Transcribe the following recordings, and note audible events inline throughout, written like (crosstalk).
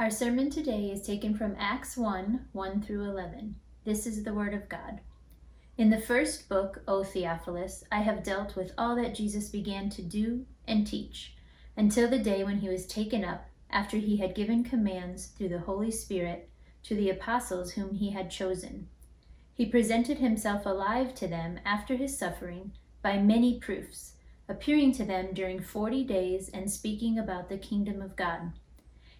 Our sermon today is taken from Acts 1 1 through 11. This is the Word of God. In the first book, O Theophilus, I have dealt with all that Jesus began to do and teach, until the day when he was taken up, after he had given commands through the Holy Spirit to the apostles whom he had chosen. He presented himself alive to them after his suffering by many proofs, appearing to them during forty days and speaking about the kingdom of God.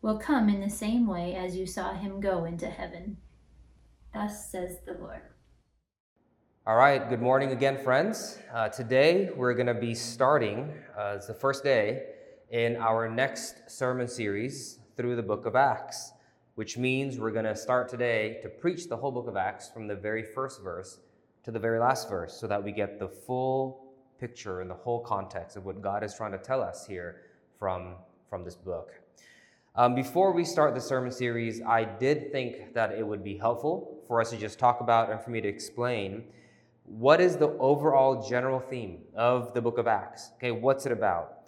will come in the same way as you saw him go into heaven. Thus says the Lord. All right, good morning again, friends. Uh, today we're going to be starting, uh, it's the first day in our next sermon series through the book of Acts, which means we're going to start today to preach the whole book of Acts from the very first verse to the very last verse so that we get the full picture and the whole context of what God is trying to tell us here from, from this book. Um, before we start the sermon series, I did think that it would be helpful for us to just talk about and for me to explain what is the overall general theme of the book of Acts. Okay, what's it about?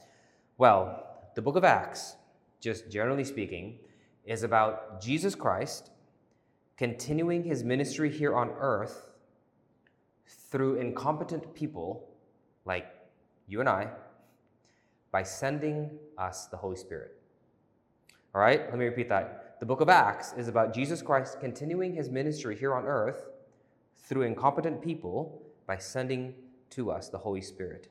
Well, the book of Acts, just generally speaking, is about Jesus Christ continuing his ministry here on earth through incompetent people like you and I by sending us the Holy Spirit. All right, let me repeat that. The book of Acts is about Jesus Christ continuing his ministry here on earth through incompetent people by sending to us the Holy Spirit.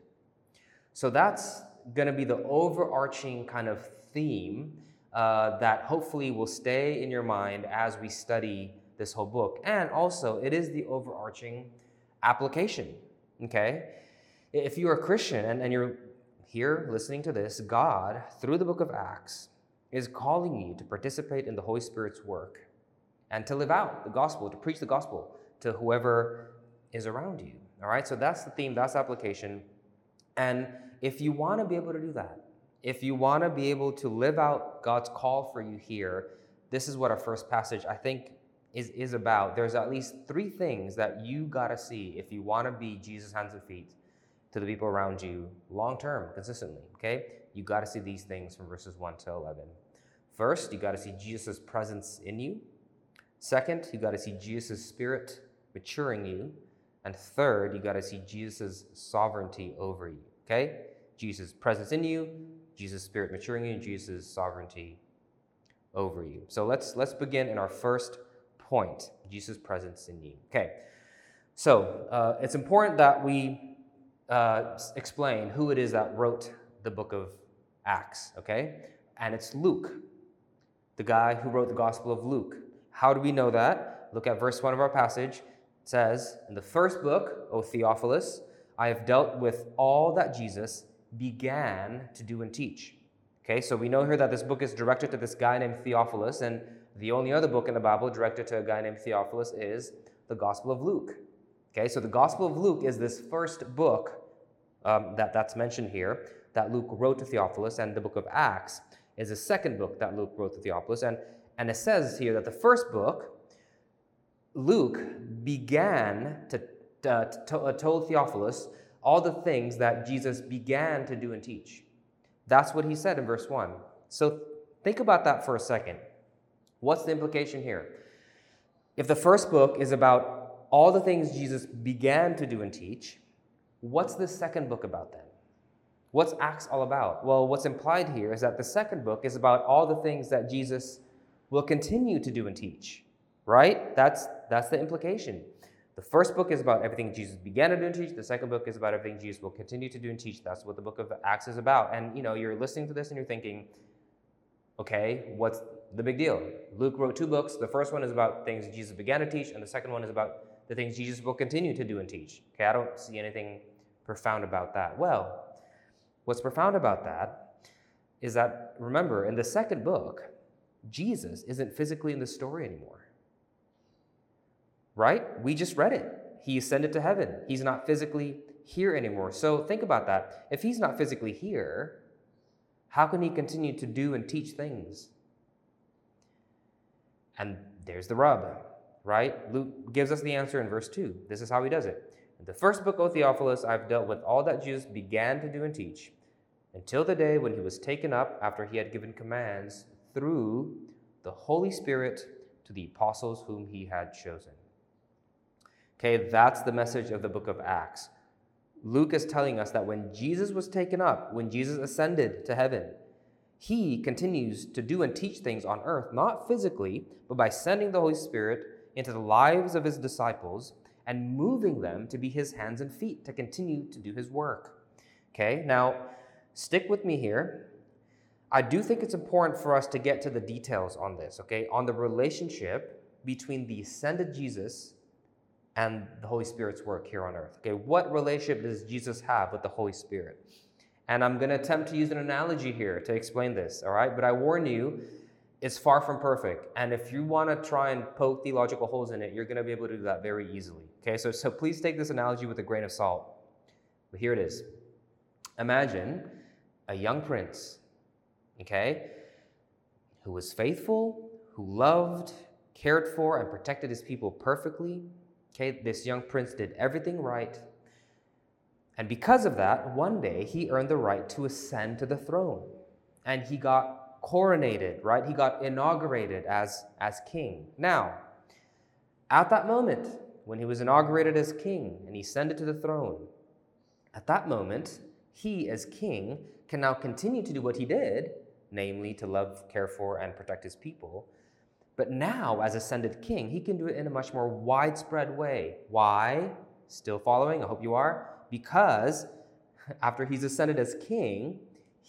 So that's going to be the overarching kind of theme uh, that hopefully will stay in your mind as we study this whole book. And also, it is the overarching application. Okay? If you're a Christian and, and you're here listening to this, God, through the book of Acts, is calling you to participate in the Holy Spirit's work and to live out the gospel, to preach the gospel to whoever is around you. All right, so that's the theme, that's application. And if you want to be able to do that, if you want to be able to live out God's call for you here, this is what our first passage, I think, is, is about. There's at least three things that you got to see if you want to be Jesus' hands and feet to the people around you long term, consistently. Okay? You got to see these things from verses 1 to 11. First, you got to see Jesus' presence in you. Second, you got to see Jesus' spirit maturing you. And third, you got to see Jesus' sovereignty over you. Okay? Jesus' presence in you, Jesus' spirit maturing you, Jesus' sovereignty over you. So let's let's begin in our first point: Jesus' presence in you. Okay. So uh, it's important that we uh, explain who it is that wrote the book of Acts. Okay, and it's Luke the guy who wrote the Gospel of Luke. How do we know that? Look at verse 1 of our passage. It says, In the first book, O Theophilus, I have dealt with all that Jesus began to do and teach. Okay, so we know here that this book is directed to this guy named Theophilus, and the only other book in the Bible directed to a guy named Theophilus is the Gospel of Luke. Okay, so the Gospel of Luke is this first book um, that, that's mentioned here that Luke wrote to Theophilus, and the book of Acts is the second book that Luke wrote to Theophilus. And, and it says here that the first book, Luke began to, to, uh, told Theophilus all the things that Jesus began to do and teach. That's what he said in verse 1. So think about that for a second. What's the implication here? If the first book is about all the things Jesus began to do and teach, what's the second book about then? What's Acts all about? Well, what's implied here is that the second book is about all the things that Jesus will continue to do and teach. Right? That's that's the implication. The first book is about everything Jesus began to do and teach. The second book is about everything Jesus will continue to do and teach. That's what the book of Acts is about. And you know, you're listening to this and you're thinking, okay, what's the big deal? Luke wrote two books. The first one is about things Jesus began to teach, and the second one is about the things Jesus will continue to do and teach. Okay, I don't see anything profound about that. Well, what's profound about that is that, remember, in the second book, Jesus isn't physically in the story anymore. Right? We just read it. He ascended to heaven. He's not physically here anymore. So think about that. If he's not physically here, how can he continue to do and teach things? And there's the rub, right? Luke gives us the answer in verse 2. This is how he does it. In the first book, O Theophilus, I've dealt with all that Jesus began to do and teach until the day when he was taken up after he had given commands through the Holy Spirit to the apostles whom he had chosen. Okay, that's the message of the book of Acts. Luke is telling us that when Jesus was taken up, when Jesus ascended to heaven, he continues to do and teach things on earth, not physically, but by sending the Holy Spirit into the lives of his disciples and moving them to be his hands and feet to continue to do his work. Okay, now stick with me here. I do think it's important for us to get to the details on this, okay, on the relationship between the ascended Jesus and the Holy Spirit's work here on earth. Okay, what relationship does Jesus have with the Holy Spirit? And I'm going to attempt to use an analogy here to explain this, all right? But I warn you, it's far from perfect. And if you want to try and poke theological holes in it, you're going to be able to do that very easily. Okay, so, so please take this analogy with a grain of salt. But here it is Imagine a young prince, okay, who was faithful, who loved, cared for, and protected his people perfectly. Okay, this young prince did everything right. And because of that, one day he earned the right to ascend to the throne. And he got coronated, right? He got inaugurated as, as king. Now, at that moment, when he was inaugurated as king and he ascended to the throne, at that moment, he, as king, can now continue to do what he did, namely to love, care for, and protect his people. But now, as ascended king, he can do it in a much more widespread way. Why? Still following? I hope you are. Because (laughs) after he's ascended as king,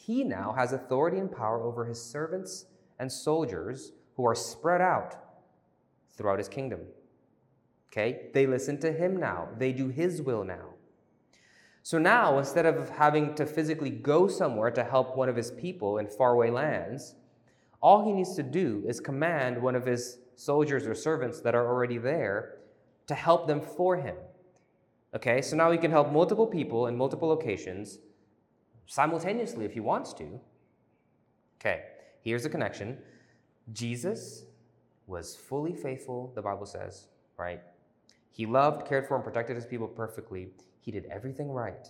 he now has authority and power over his servants and soldiers who are spread out throughout his kingdom. Okay? They listen to him now, they do his will now. So now, instead of having to physically go somewhere to help one of his people in faraway lands, all he needs to do is command one of his soldiers or servants that are already there to help them for him. Okay, so now he can help multiple people in multiple locations simultaneously if he wants to. Okay, here's the connection Jesus was fully faithful, the Bible says, right? He loved, cared for, and protected his people perfectly. He did everything right.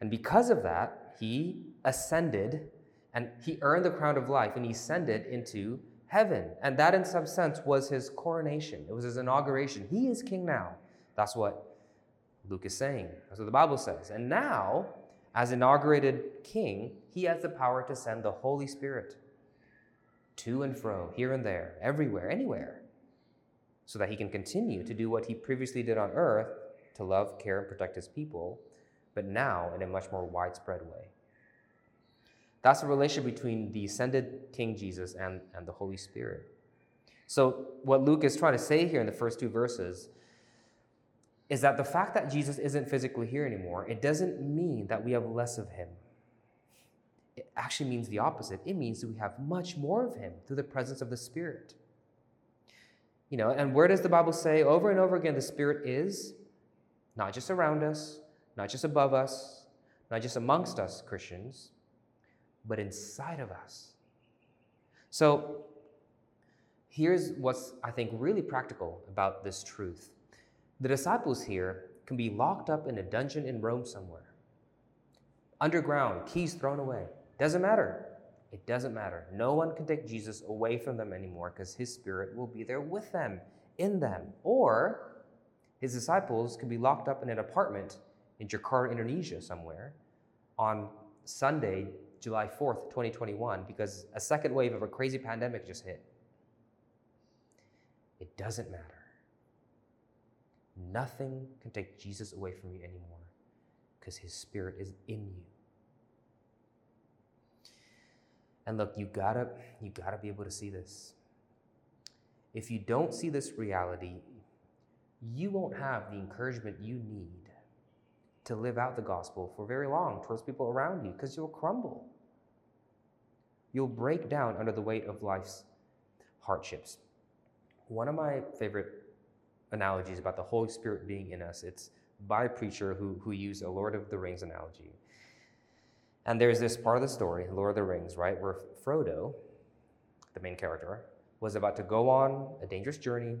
And because of that, he ascended and he earned the crown of life and he ascended into heaven. And that, in some sense, was his coronation, it was his inauguration. He is king now. That's what Luke is saying. That's what the Bible says. And now, as inaugurated king, he has the power to send the Holy Spirit to and fro, here and there, everywhere, anywhere, so that he can continue to do what he previously did on earth to love, care, and protect his people, but now in a much more widespread way. That's the relationship between the ascended King Jesus and, and the Holy Spirit. So, what Luke is trying to say here in the first two verses is that the fact that Jesus isn't physically here anymore, it doesn't mean that we have less of him. It actually means the opposite. It means that we have much more of him through the presence of the Spirit. You know, and where does the Bible say over and over again the Spirit is? Not just around us, not just above us, not just amongst us Christians, but inside of us. So, here's what's, I think, really practical about this truth the disciples here can be locked up in a dungeon in Rome somewhere, underground, keys thrown away. Doesn't matter. It doesn't matter. No one can take Jesus away from them anymore because his spirit will be there with them, in them. Or his disciples could be locked up in an apartment in Jakarta, Indonesia, somewhere on Sunday, July 4th, 2021, because a second wave of a crazy pandemic just hit. it doesn't matter. Nothing can take Jesus away from you anymore because his spirit is in you. And look, you gotta, you gotta be able to see this. If you don't see this reality, you won't have the encouragement you need to live out the gospel for very long towards people around you because you'll crumble. You'll break down under the weight of life's hardships. One of my favorite analogies about the Holy Spirit being in us, it's by preacher who, who used a Lord of the Rings analogy. And there's this part of the story, Lord of the Rings, right, where Frodo, the main character, was about to go on a dangerous journey,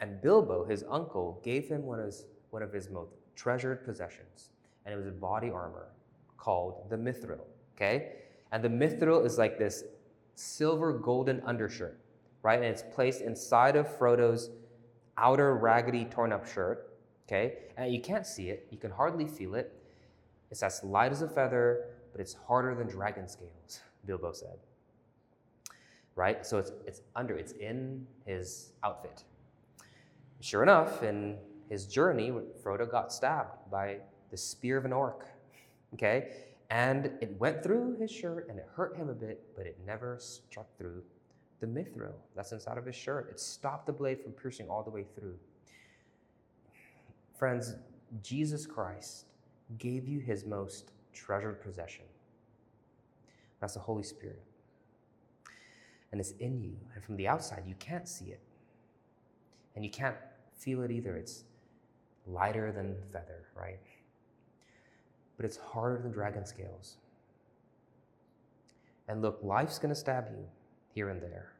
and Bilbo, his uncle, gave him one of his, one of his most treasured possessions, and it was a body armor called the Mithril. Okay, and the Mithril is like this silver golden undershirt, right? And it's placed inside of Frodo's outer raggedy torn up shirt. Okay, and you can't see it, you can hardly feel it. It's as light as a feather, but it's harder than dragon scales, Bilbo said. Right? So it's, it's under, it's in his outfit. Sure enough, in his journey, Frodo got stabbed by the spear of an orc. Okay? And it went through his shirt and it hurt him a bit, but it never struck through the mithril that's inside of his shirt. It stopped the blade from piercing all the way through. Friends, Jesus Christ gave you his most treasured possession. That's the Holy Spirit. And it's in you. And from the outside, you can't see it. And you can't feel it either. It's lighter than feather, right? But it's harder than dragon scales. And look, life's going to stab you here and there.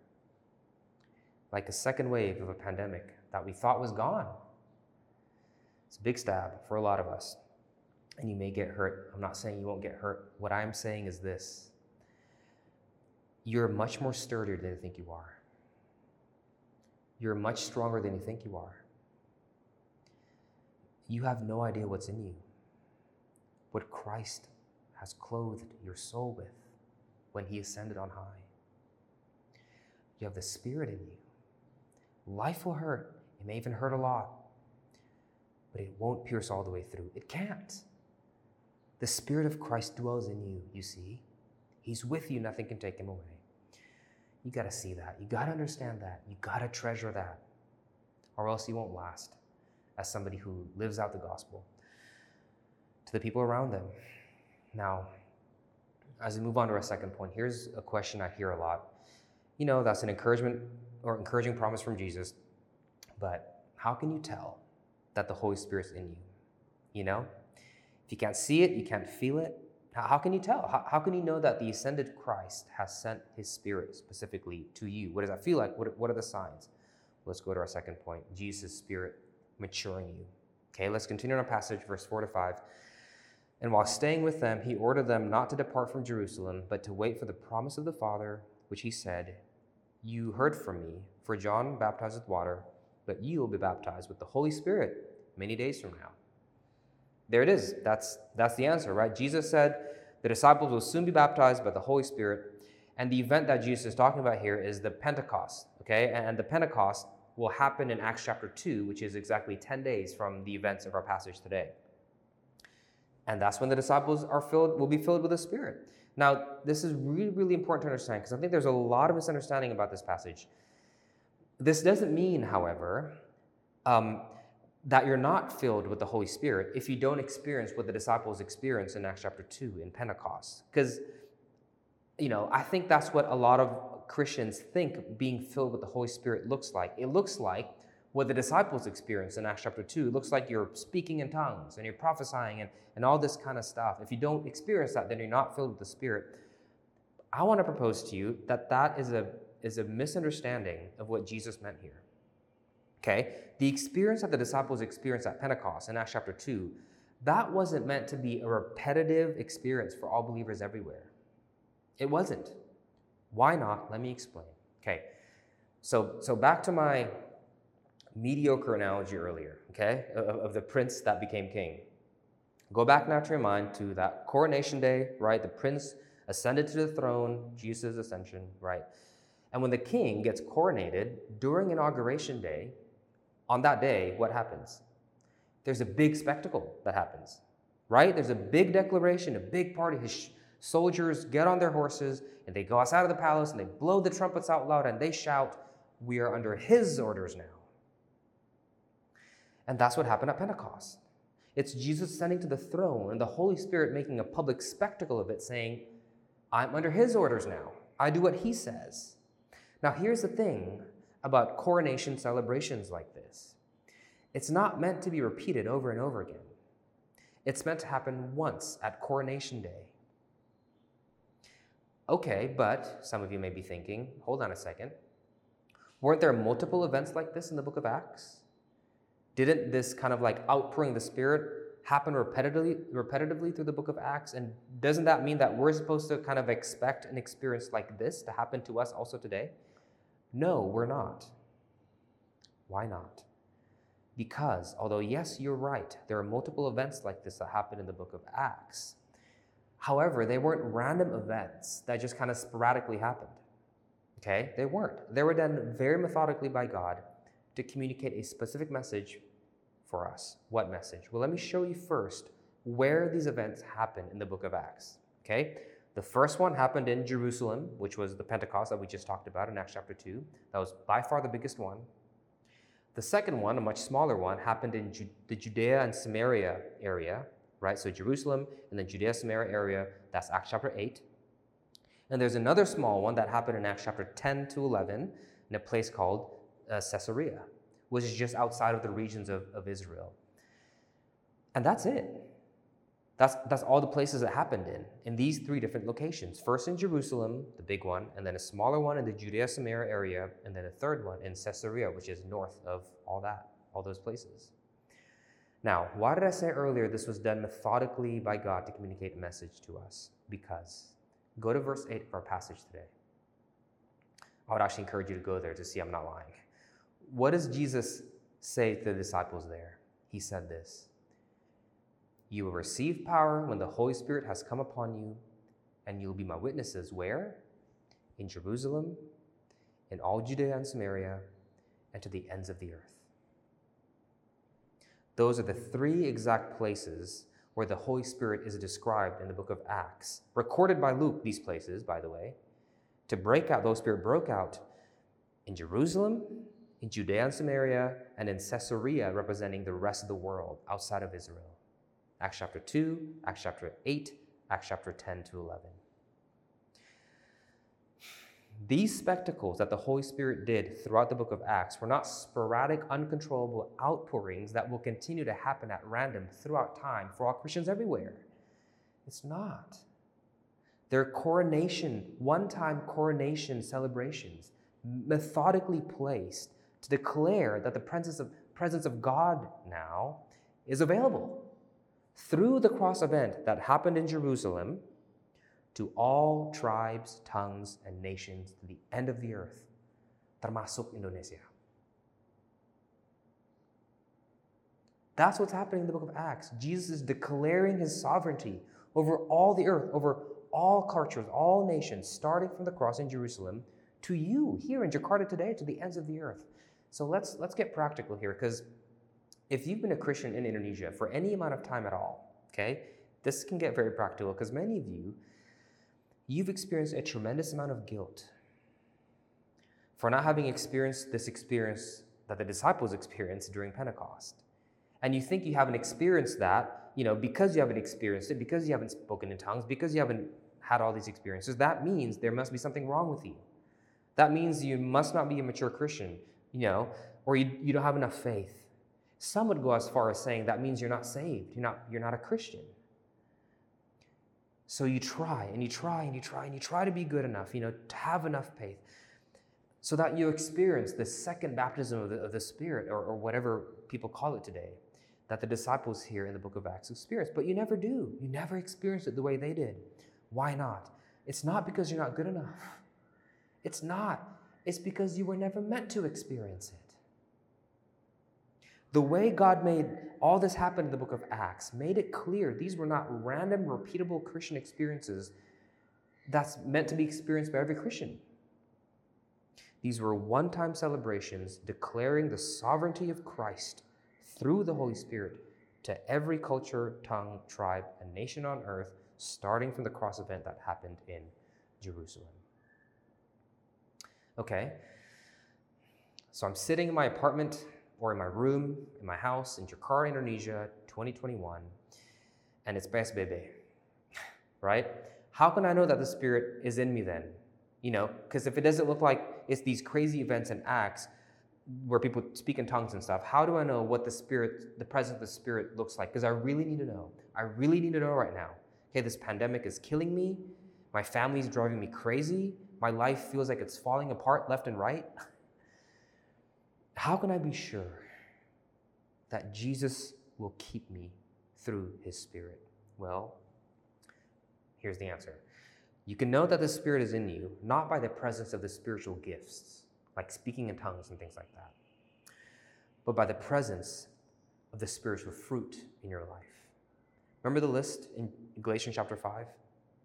Like a second wave of a pandemic that we thought was gone. It's a big stab for a lot of us. And you may get hurt. I'm not saying you won't get hurt. What I'm saying is this you're much more sturdier than you think you are. You're much stronger than you think you are you have no idea what's in you, what Christ has clothed your soul with when he ascended on high. You have the Spirit in you. Life will hurt. It may even hurt a lot, but it won't pierce all the way through. It can't. The Spirit of Christ dwells in you, you see. He's with you, nothing can take him away. You got to see that. You got to understand that. You got to treasure that, or else you won't last as somebody who lives out the gospel to the people around them. Now, as we move on to our second point, here's a question I hear a lot. You know, that's an encouragement or encouraging promise from Jesus, but how can you tell that the Holy Spirit's in you? You know, if you can't see it, you can't feel it, how can you tell? How, how can you know that the ascended Christ has sent his Spirit specifically to you? What does that feel like? What, what are the signs? Let's go to our second point Jesus' Spirit maturing you. Okay, let's continue in our passage, verse 4 to 5. And while staying with them, he ordered them not to depart from Jerusalem, but to wait for the promise of the Father, which he said, You heard from me, for John baptized with water, but you will be baptized with the Holy Spirit many days from now. There it is. That's, that's the answer, right? Jesus said the disciples will soon be baptized by the Holy Spirit. And the event that Jesus is talking about here is the Pentecost, okay? And the Pentecost will happen in Acts chapter 2, which is exactly 10 days from the events of our passage today. And that's when the disciples are filled, will be filled with the Spirit. Now, this is really, really important to understand because I think there's a lot of misunderstanding about this passage. This doesn't mean, however, um, that you're not filled with the Holy Spirit if you don't experience what the disciples experienced in Acts chapter 2 in Pentecost. Because, you know, I think that's what a lot of Christians think being filled with the Holy Spirit looks like. It looks like what the disciples experienced in Acts chapter 2. It looks like you're speaking in tongues and you're prophesying and, and all this kind of stuff. If you don't experience that, then you're not filled with the Spirit. I want to propose to you that that is a, is a misunderstanding of what Jesus meant here. Okay? The experience that the disciples experienced at Pentecost in Acts chapter 2, that wasn't meant to be a repetitive experience for all believers everywhere. It wasn't. Why not? Let me explain. Okay, so, so back to my mediocre analogy earlier, okay, of, of the prince that became king. Go back now to your mind to that coronation day, right? The prince ascended to the throne, Jesus' ascension, right? And when the king gets coronated during inauguration day, on that day, what happens? There's a big spectacle that happens, right? There's a big declaration, a big party. His soldiers get on their horses and they go outside of the palace and they blow the trumpets out loud and they shout, We are under his orders now. And that's what happened at Pentecost. It's Jesus ascending to the throne and the Holy Spirit making a public spectacle of it, saying, I'm under his orders now. I do what he says. Now, here's the thing about coronation celebrations like this it's not meant to be repeated over and over again, it's meant to happen once at coronation day. Okay, but some of you may be thinking, hold on a second. Weren't there multiple events like this in the book of Acts? Didn't this kind of like outpouring the Spirit happen repetitively, repetitively through the book of Acts? And doesn't that mean that we're supposed to kind of expect an experience like this to happen to us also today? No, we're not. Why not? Because, although, yes, you're right, there are multiple events like this that happen in the book of Acts. However, they weren't random events that just kind of sporadically happened. Okay? They weren't. They were done very methodically by God to communicate a specific message for us. What message? Well, let me show you first where these events happen in the book of Acts. Okay? The first one happened in Jerusalem, which was the Pentecost that we just talked about in Acts chapter 2. That was by far the biggest one. The second one, a much smaller one, happened in Ju- the Judea and Samaria area, right? So Jerusalem and then Judea Samaria area, that's Acts chapter 8. And there's another small one that happened in Acts chapter 10 to 11 in a place called uh, Caesarea, which is just outside of the regions of, of Israel. And that's it. That's, that's all the places it happened in, in these three different locations. First in Jerusalem, the big one, and then a smaller one in the Judea Samaria area, and then a third one in Caesarea, which is north of all that, all those places. Now, why did I say earlier this was done methodically by God to communicate a message to us? Because go to verse 8 of our passage today. I would actually encourage you to go there to see I'm not lying. What does Jesus say to the disciples there? He said this You will receive power when the Holy Spirit has come upon you, and you will be my witnesses. Where? In Jerusalem, in all Judea and Samaria, and to the ends of the earth. Those are the three exact places where the Holy Spirit is described in the book of Acts, recorded by Luke, these places, by the way, to break out, those Spirit broke out in Jerusalem, in Judea and Samaria, and in Caesarea, representing the rest of the world outside of Israel. Acts chapter 2, Acts chapter 8, Acts chapter 10 to 11. These spectacles that the Holy Spirit did throughout the book of Acts were not sporadic, uncontrollable outpourings that will continue to happen at random throughout time for all Christians everywhere. It's not. They're coronation, one time coronation celebrations, methodically placed to declare that the presence of, presence of God now is available through the cross event that happened in Jerusalem to all tribes, tongues, and nations to the end of the earth, termasuk Indonesia. That's what's happening in the book of Acts. Jesus is declaring his sovereignty over all the earth, over all cultures, all nations, starting from the cross in Jerusalem to you here in Jakarta today, to the ends of the earth. So let's let's get practical here, because if you've been a Christian in Indonesia for any amount of time at all, okay, this can get very practical because many of you you've experienced a tremendous amount of guilt for not having experienced this experience that the disciples experienced during Pentecost. And you think you haven't experienced that, you know, because you haven't experienced it, because you haven't spoken in tongues, because you haven't had all these experiences, that means there must be something wrong with you. That means you must not be a mature Christian, you know, or you, you don't have enough faith. Some would go as far as saying that means you're not saved, you're not, you're not a Christian. So you try and you try and you try and you try to be good enough, you know, to have enough faith so that you experience the second baptism of the, of the Spirit or, or whatever people call it today that the disciples here in the book of Acts experienced. But you never do. You never experience it the way they did. Why not? It's not because you're not good enough. It's not. It's because you were never meant to experience it. The way God made all this happen in the book of Acts made it clear these were not random, repeatable Christian experiences that's meant to be experienced by every Christian. These were one time celebrations declaring the sovereignty of Christ through the Holy Spirit to every culture, tongue, tribe, and nation on earth, starting from the cross event that happened in Jerusalem. Okay, so I'm sitting in my apartment or in my room in my house in Jakarta, Indonesia, 2021, and it's PSBB, (laughs) right? How can I know that the Spirit is in me then? You know, because if it doesn't look like it's these crazy events and acts where people speak in tongues and stuff, how do I know what the Spirit, the presence of the Spirit looks like? Because I really need to know. I really need to know right now. Okay, this pandemic is killing me. My family's driving me crazy. My life feels like it's falling apart left and right. How can I be sure that Jesus will keep me through his Spirit? Well, here's the answer. You can know that the Spirit is in you not by the presence of the spiritual gifts, like speaking in tongues and things like that, but by the presence of the spiritual fruit in your life. Remember the list in Galatians chapter 5?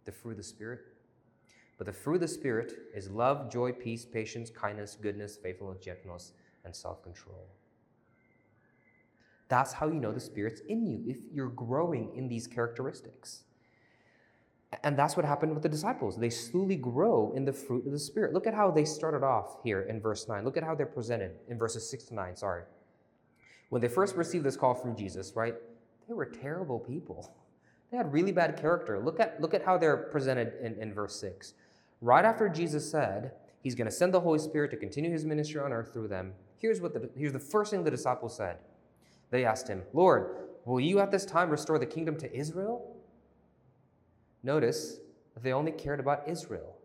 The fruit of the Spirit? But the fruit of the Spirit is love, joy, peace, patience, kindness, goodness, faithfulness, gentleness, and self control. That's how you know the Spirit's in you, if you're growing in these characteristics. And that's what happened with the disciples. They slowly grow in the fruit of the Spirit. Look at how they started off here in verse 9. Look at how they're presented in verses 6 to 9. Sorry. When they first received this call from Jesus, right, they were terrible people. (laughs) They had really bad character. Look at, look at how they're presented in, in verse 6. Right after Jesus said he's going to send the Holy Spirit to continue his ministry on earth through them, here's, what the, here's the first thing the disciples said. They asked him, Lord, will you at this time restore the kingdom to Israel? Notice they only cared about Israel.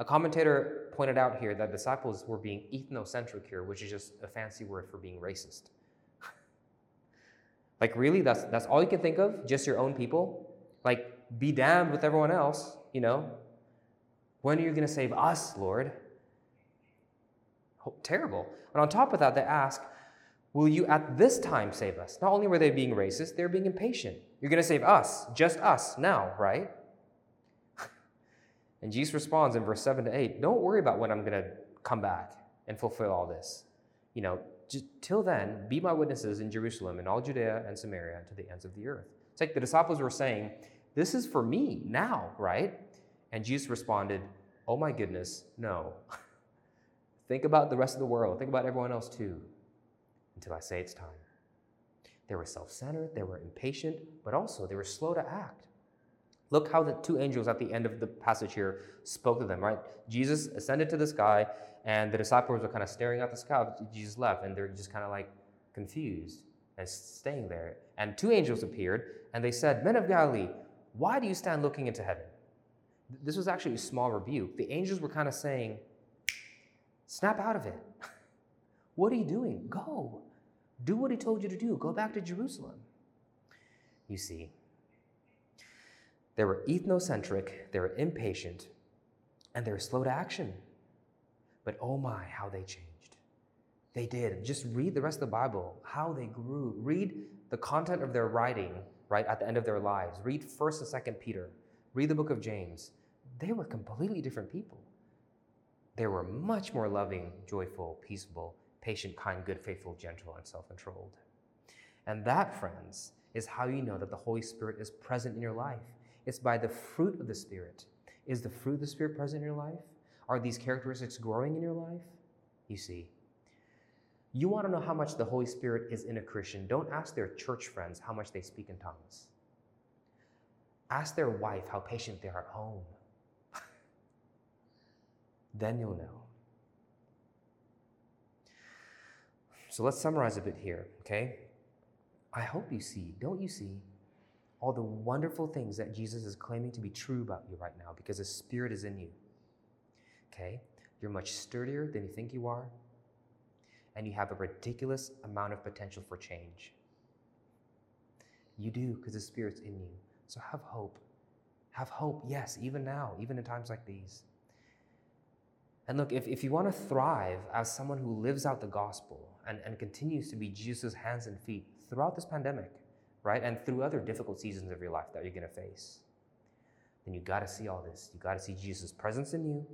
A commentator pointed out here that disciples were being ethnocentric here, which is just a fancy word for being racist. (laughs) like, really, that's, that's all you can think of? Just your own people? Like, be damned with everyone else, you know? When are you going to save us, Lord? Oh, terrible. And on top of that, they ask, Will you at this time save us? Not only were they being racist, they're being impatient. You're going to save us, just us, now, right? (laughs) and Jesus responds in verse 7 to 8 Don't worry about when I'm going to come back and fulfill all this. You know, just, till then, be my witnesses in Jerusalem and all Judea and Samaria to the ends of the earth. It's like the disciples were saying, This is for me now, right? And Jesus responded, Oh my goodness, no. (laughs) Think about the rest of the world. Think about everyone else too until I say it's time. They were self centered, they were impatient, but also they were slow to act. Look how the two angels at the end of the passage here spoke to them, right? Jesus ascended to the sky, and the disciples were kind of staring at the sky. Jesus left, and they're just kind of like confused and staying there. And two angels appeared, and they said, Men of Galilee, why do you stand looking into heaven? This was actually a small rebuke. The angels were kind of saying, Snap out of it. (laughs) What are you doing? Go. Do what he told you to do. Go back to Jerusalem. You see, they were ethnocentric, they were impatient, and they were slow to action. But oh my, how they changed. They did. Just read the rest of the Bible, how they grew. Read the content of their writing, right, at the end of their lives. Read 1st and 2nd Peter. Read the book of James. They were completely different people. They were much more loving, joyful, peaceable, patient, kind, good, faithful, gentle, and self controlled. And that, friends, is how you know that the Holy Spirit is present in your life. It's by the fruit of the Spirit. Is the fruit of the Spirit present in your life? Are these characteristics growing in your life? You see, you want to know how much the Holy Spirit is in a Christian. Don't ask their church friends how much they speak in tongues. Ask their wife how patient they are at home. Then you'll know. So let's summarize a bit here, okay? I hope you see, don't you see, all the wonderful things that Jesus is claiming to be true about you right now because His Spirit is in you. Okay? You're much sturdier than you think you are, and you have a ridiculous amount of potential for change. You do because the Spirit's in you. So have hope. Have hope, yes, even now, even in times like these. And look, if, if you want to thrive as someone who lives out the gospel and, and continues to be Jesus' hands and feet throughout this pandemic, right? And through other difficult seasons of your life that you're going to face, then you got to see all this. You got to see Jesus' presence in you.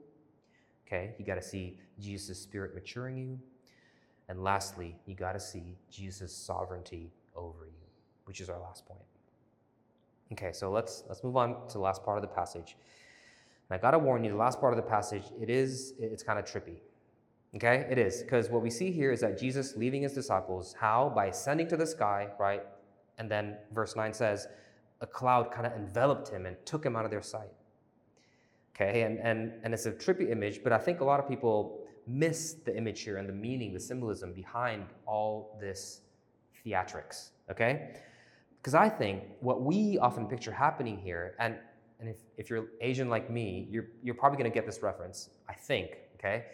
Okay? You got to see Jesus' spirit maturing you. And lastly, you got to see Jesus' sovereignty over you, which is our last point. Okay, so let's let's move on to the last part of the passage. And I got to warn you, the last part of the passage, it is it's kind of trippy. Okay? It is because what we see here is that Jesus leaving his disciples how by ascending to the sky, right? And then verse 9 says a cloud kind of enveloped him and took him out of their sight. Okay, and, and, and it's a trippy image, but I think a lot of people miss the image here and the meaning, the symbolism behind all this theatrics. Okay? Because I think what we often picture happening here, and, and if, if you're Asian like me, you're, you're probably going to get this reference, I think. Okay?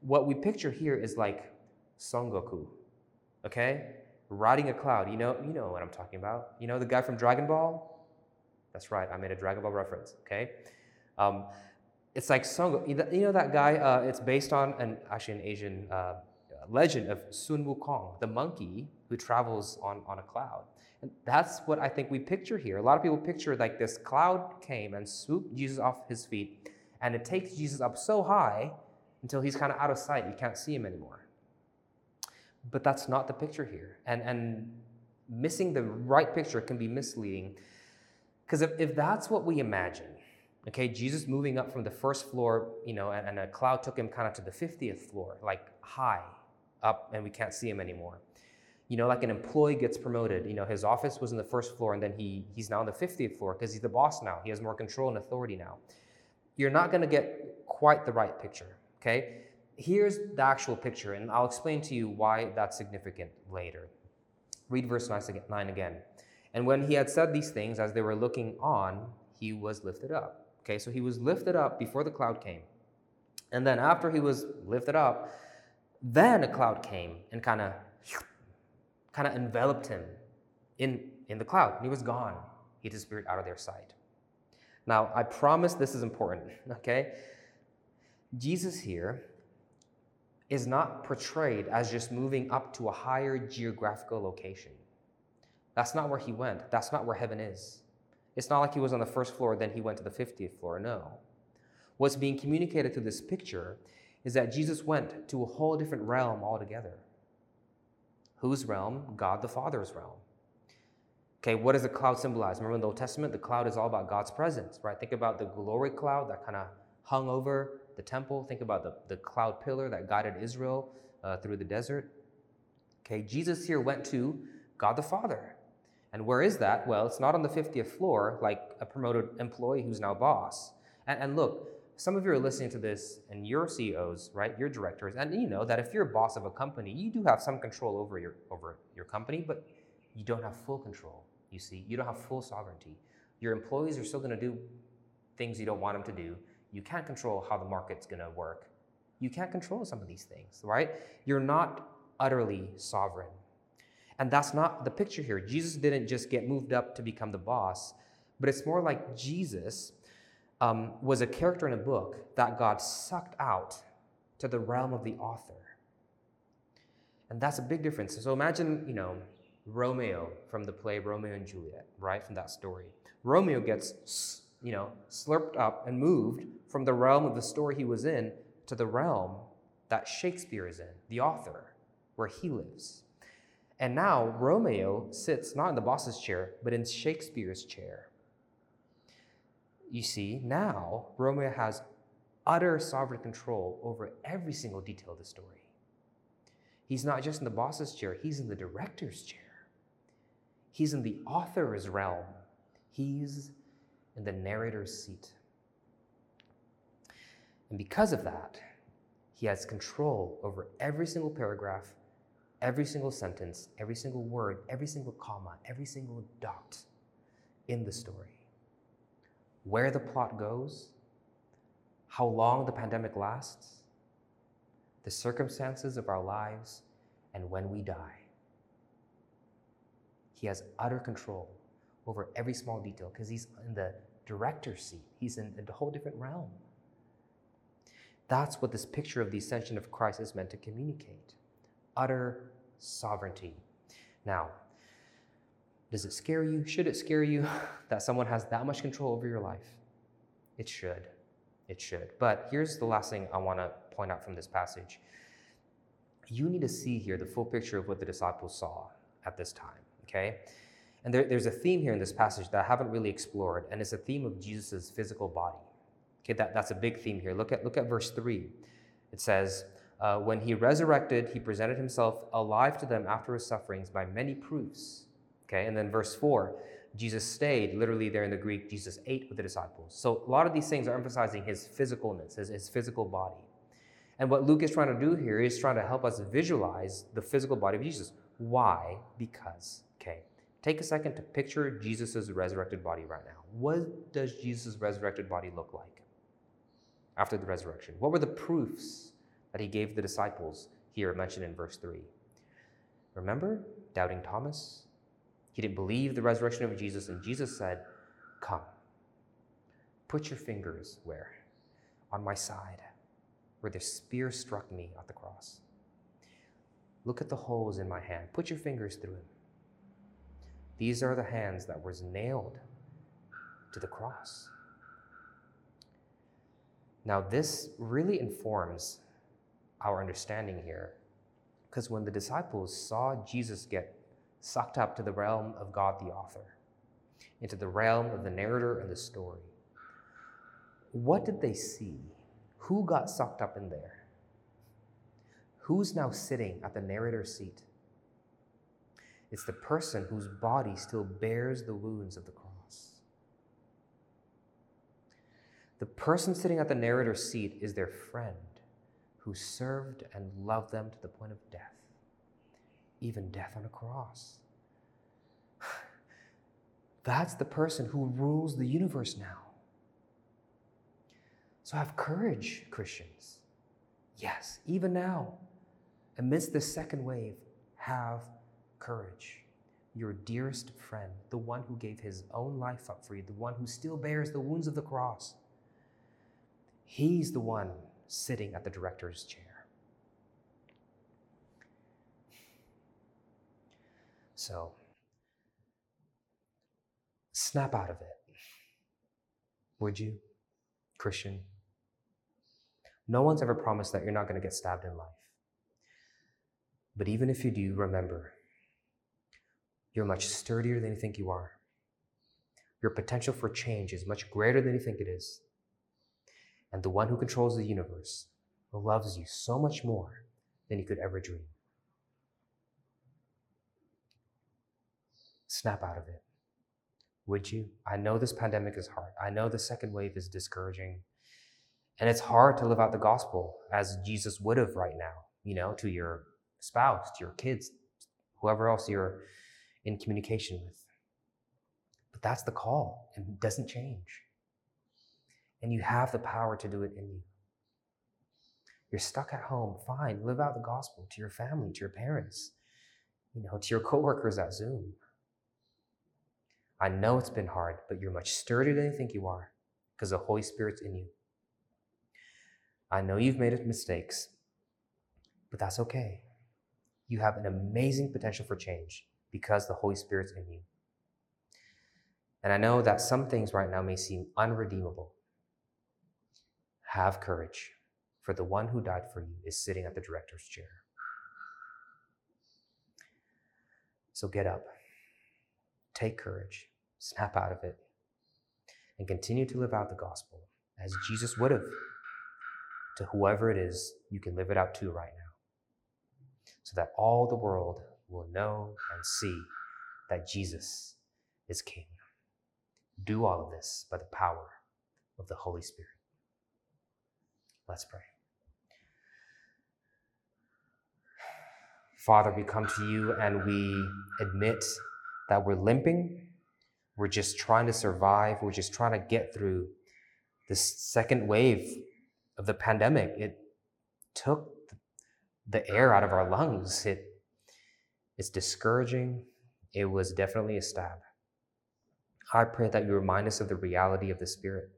What we picture here is like Son Goku. Okay? Riding a cloud. You know, you know what I'm talking about. You know the guy from Dragon Ball? That's right, I made a Dragon Ball reference. Okay? Um, it's like Songo. You know that guy? Uh, it's based on an actually an Asian uh, legend of Sun Wukong, the monkey who travels on, on a cloud. And that's what I think we picture here. A lot of people picture like this cloud came and swooped Jesus off his feet, and it takes Jesus up so high until he's kind of out of sight. You can't see him anymore. But that's not the picture here. And, and missing the right picture can be misleading. Because if, if that's what we imagine, Okay, Jesus moving up from the first floor, you know, and, and a cloud took him kind of to the 50th floor, like high up, and we can't see him anymore. You know, like an employee gets promoted. You know, his office was in the first floor, and then he he's now on the 50th floor because he's the boss now. He has more control and authority now. You're not going to get quite the right picture. Okay, here's the actual picture, and I'll explain to you why that's significant later. Read verse 9 again. And when he had said these things, as they were looking on, he was lifted up Okay, so he was lifted up before the cloud came. And then after he was lifted up, then a cloud came and kind of kind of enveloped him in, in the cloud. And he was gone. He disappeared out of their sight. Now, I promise this is important, (laughs) okay? Jesus here is not portrayed as just moving up to a higher geographical location. That's not where he went. That's not where heaven is. It's not like he was on the first floor, then he went to the 50th floor. No. What's being communicated through this picture is that Jesus went to a whole different realm altogether. Whose realm? God the Father's realm. Okay, what does the cloud symbolize? Remember in the Old Testament, the cloud is all about God's presence, right? Think about the glory cloud that kind of hung over the temple. Think about the, the cloud pillar that guided Israel uh, through the desert. Okay, Jesus here went to God the Father. And where is that? Well, it's not on the 50th floor like a promoted employee who's now boss. And, and look, some of you are listening to this and you're CEOs, right? You're directors. And you know that if you're a boss of a company, you do have some control over your, over your company, but you don't have full control. You see, you don't have full sovereignty. Your employees are still going to do things you don't want them to do. You can't control how the market's going to work. You can't control some of these things, right? You're not utterly sovereign. And that's not the picture here. Jesus didn't just get moved up to become the boss, but it's more like Jesus um, was a character in a book that God sucked out to the realm of the author. And that's a big difference. So imagine, you know, Romeo from the play Romeo and Juliet, right? From that story. Romeo gets, you know, slurped up and moved from the realm of the story he was in to the realm that Shakespeare is in, the author, where he lives. And now Romeo sits not in the boss's chair, but in Shakespeare's chair. You see, now Romeo has utter sovereign control over every single detail of the story. He's not just in the boss's chair, he's in the director's chair. He's in the author's realm. He's in the narrator's seat. And because of that, he has control over every single paragraph every single sentence, every single word, every single comma, every single dot in the story. Where the plot goes, how long the pandemic lasts, the circumstances of our lives, and when we die. He has utter control over every small detail because he's in the director's seat, he's in a whole different realm. That's what this picture of the ascension of Christ is meant to communicate utter sovereignty. Now, does it scare you? Should it scare you (sighs) that someone has that much control over your life? It should. it should. But here's the last thing I want to point out from this passage. You need to see here the full picture of what the disciples saw at this time, okay? And there, there's a theme here in this passage that I haven't really explored, and it's a theme of Jesus' physical body. Okay, that, that's a big theme here. Look at, look at verse 3. It says, uh, When he resurrected, he presented himself alive to them after his sufferings by many proofs. Okay, and then verse 4 Jesus stayed, literally there in the Greek, Jesus ate with the disciples. So a lot of these things are emphasizing his physicalness, his, his physical body. And what Luke is trying to do here is trying to help us visualize the physical body of Jesus. Why? Because, okay, take a second to picture Jesus' resurrected body right now. What does Jesus' resurrected body look like after the resurrection? What were the proofs that he gave the disciples here mentioned in verse 3? Remember doubting Thomas? He didn't believe the resurrection of Jesus, and Jesus said, Come, put your fingers where? On my side, where the spear struck me at the cross. Look at the holes in my hand. Put your fingers through them. These are the hands that was nailed to the cross. Now, this really informs our understanding here, because when the disciples saw Jesus get sucked up to the realm of God the author, into the realm of the narrator and the story. What did they see? Who got sucked up in there? Who's now sitting at the narrator's seat? It's the person whose body still bears the wounds of the cross. The person sitting at the narrator's seat is their friend who served and loved them to the point of death even death on a cross. (sighs) That's the person who rules the universe now. So have courage, Christians. Yes, even now, amidst this second wave, have courage. Your dearest friend, the one who gave his own life up for you, the one who still bears the wounds of the cross, he's the one sitting at the director's chair. So, snap out of it. Would you, Christian? No one's ever promised that you're not going to get stabbed in life. But even if you do, remember, you're much sturdier than you think you are. Your potential for change is much greater than you think it is. And the one who controls the universe loves you so much more than you could ever dream. Snap out of it. Would you? I know this pandemic is hard. I know the second wave is discouraging. And it's hard to live out the gospel as Jesus would have right now, you know, to your spouse, to your kids, whoever else you're in communication with. But that's the call, and it doesn't change. And you have the power to do it in you. You're stuck at home, fine, live out the gospel to your family, to your parents, you know, to your coworkers at Zoom. I know it's been hard, but you're much sturdier than you think you are because the Holy Spirit's in you. I know you've made mistakes, but that's okay. You have an amazing potential for change because the Holy Spirit's in you. And I know that some things right now may seem unredeemable. Have courage, for the one who died for you is sitting at the director's chair. So get up. Take courage, snap out of it, and continue to live out the gospel as Jesus would have to whoever it is you can live it out to right now, so that all the world will know and see that Jesus is King. Do all of this by the power of the Holy Spirit. Let's pray. Father, we come to you and we admit that we're limping. We're just trying to survive. We're just trying to get through this second wave of the pandemic. It took the air out of our lungs. It, it's discouraging. It was definitely a stab. I pray that you remind us of the reality of the Spirit,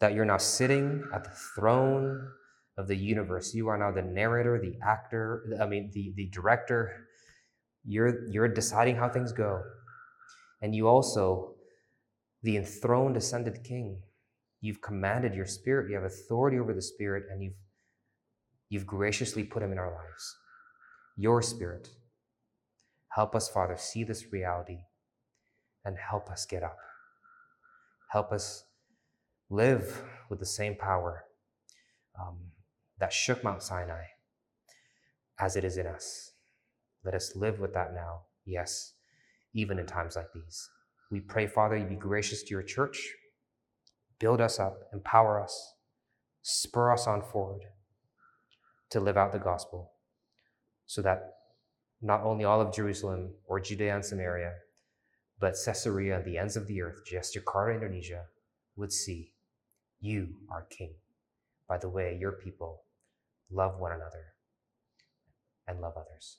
that you're now sitting at the throne of the universe. You are now the narrator, the actor, I mean, the, the director, you're, you're deciding how things go. And you also, the enthroned, ascended king, You've commanded your spirit, you have authority over the spirit, and you've, you've graciously put him in our lives. Your spirit. Help us, Father, see this reality and help us get up. Help us live with the same power um, that shook Mount Sinai as it is in us. Let us live with that now, yes, even in times like these. We pray, Father, you be gracious to your church, build us up, empower us, spur us on forward to live out the gospel so that not only all of Jerusalem or Judea and Samaria, but Caesarea and the ends of the earth, just Jakarta, Indonesia, would see you are King by the way your people love one another and love others.